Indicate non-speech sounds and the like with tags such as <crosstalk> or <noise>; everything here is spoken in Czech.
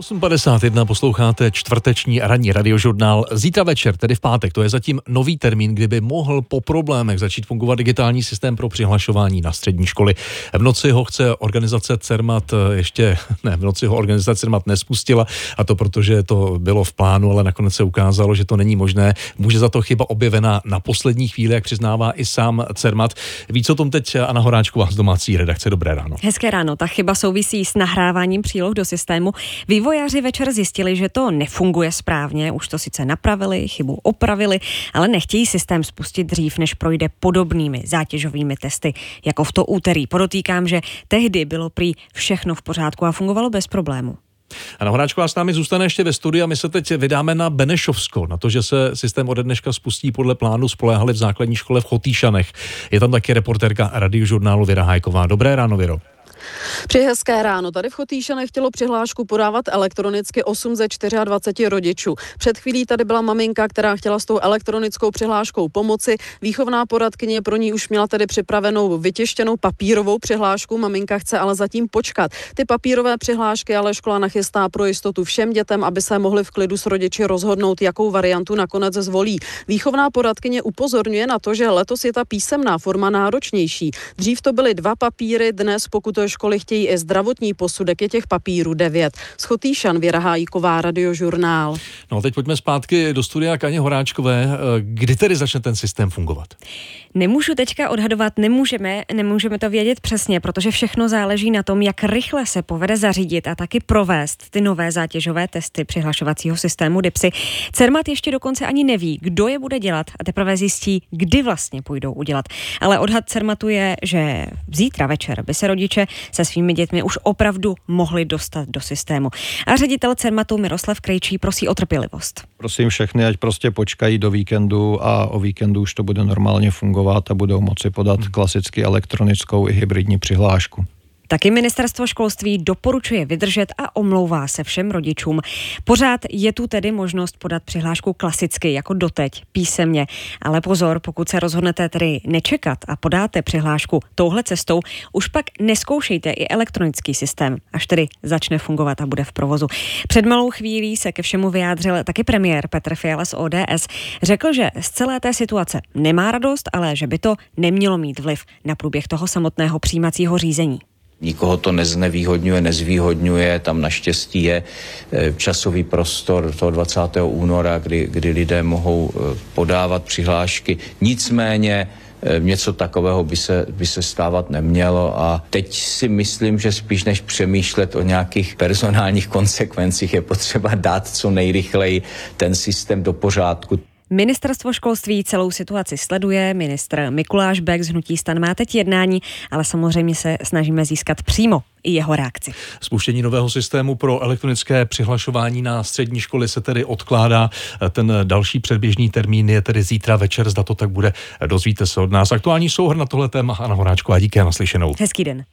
8.51 posloucháte čtvrteční ranní radiožurnál. Zítra večer, tedy v pátek, to je zatím nový termín, kdyby mohl po problémech začít fungovat digitální systém pro přihlašování na střední školy. V noci ho chce organizace CERMAT ještě, <laughs> ne, v noci ho organizace CERMAT nespustila a to protože to bylo v plánu, ale nakonec se ukázalo, že to není možné. Může za to chyba objevená na poslední chvíli, jak přiznává i sám CERMAT. Víc o tom teď Anna Horáčková z domácí redakce. Dobré ráno. Hezké ráno. Ta chyba souvisí s nahráváním příloh do systému. Vývojáři večer zjistili, že to nefunguje správně, už to sice napravili, chybu opravili, ale nechtějí systém spustit dřív, než projde podobnými zátěžovými testy, jako v to úterý. Podotýkám, že tehdy bylo prý všechno v pořádku a fungovalo bez problému. Ana Horáčková s námi zůstane ještě ve studiu a my se teď vydáme na Benešovsko, na to, že se systém ode dneška spustí podle plánu, spoléhali v základní škole v Chotýšanech. Je tam taky reportérka radiožurnálu Věra Hajková. Dobré ráno, Věro. Při hezké ráno tady v Chotýšanech chtělo přihlášku podávat elektronicky 8 ze 24 rodičů. Před chvílí tady byla maminka, která chtěla s tou elektronickou přihláškou pomoci. Výchovná poradkyně pro ní už měla tedy připravenou vytěštěnou papírovou přihlášku. Maminka chce ale zatím počkat. Ty papírové přihlášky ale škola nachystá pro jistotu všem dětem, aby se mohli v klidu s rodiči rozhodnout, jakou variantu nakonec zvolí. Výchovná poradkyně upozorňuje na to, že letos je ta písemná forma náročnější. Dřív to byly dva papíry, dnes pokud to školy chtějí i zdravotní posudek, je těch papírů devět. Schotýšan Věra Hájíková, radiožurnál. No a teď pojďme zpátky do studia Kaně Horáčkové. Kdy tedy začne ten systém fungovat? Nemůžu teďka odhadovat, nemůžeme, nemůžeme to vědět přesně, protože všechno záleží na tom, jak rychle se povede zařídit a taky provést ty nové zátěžové testy přihlašovacího systému DIPSy. CERMAT ještě dokonce ani neví, kdo je bude dělat a teprve zjistí, kdy vlastně půjdou udělat. Ale odhad CERMATu je, že zítra večer by se rodiče se svými dětmi už opravdu mohli dostat do systému. A ředitel CERMATu Miroslav Krejčí prosí o trpělivost. Prosím všechny, ať prostě počkají do víkendu a o víkendu už to bude normálně fungovat a budou moci podat klasicky elektronickou i hybridní přihlášku. Taky ministerstvo školství doporučuje vydržet a omlouvá se všem rodičům. Pořád je tu tedy možnost podat přihlášku klasicky, jako doteď, písemně. Ale pozor, pokud se rozhodnete tedy nečekat a podáte přihlášku touhle cestou, už pak neskoušejte i elektronický systém, až tedy začne fungovat a bude v provozu. Před malou chvílí se ke všemu vyjádřil taky premiér Petr Fiala z ODS. Řekl, že z celé té situace nemá radost, ale že by to nemělo mít vliv na průběh toho samotného přijímacího řízení. Nikoho to neznevýhodňuje, nezvýhodňuje, tam naštěstí je eh, časový prostor toho 20. února, kdy, kdy lidé mohou eh, podávat přihlášky. Nicméně eh, něco takového by se, by se stávat nemělo a teď si myslím, že spíš než přemýšlet o nějakých personálních <laughs> konsekvencích je potřeba dát co nejrychleji ten systém do pořádku. Ministerstvo školství celou situaci sleduje, ministr Mikuláš Bek z Hnutí stan má teď jednání, ale samozřejmě se snažíme získat přímo i jeho reakci. Spuštění nového systému pro elektronické přihlašování na střední školy se tedy odkládá. Ten další předběžný termín je tedy zítra večer, zda to tak bude. Dozvíte se od nás. Aktuální souhrn na tohle téma Anna Horáčková. Díky a naslyšenou. Hezký den.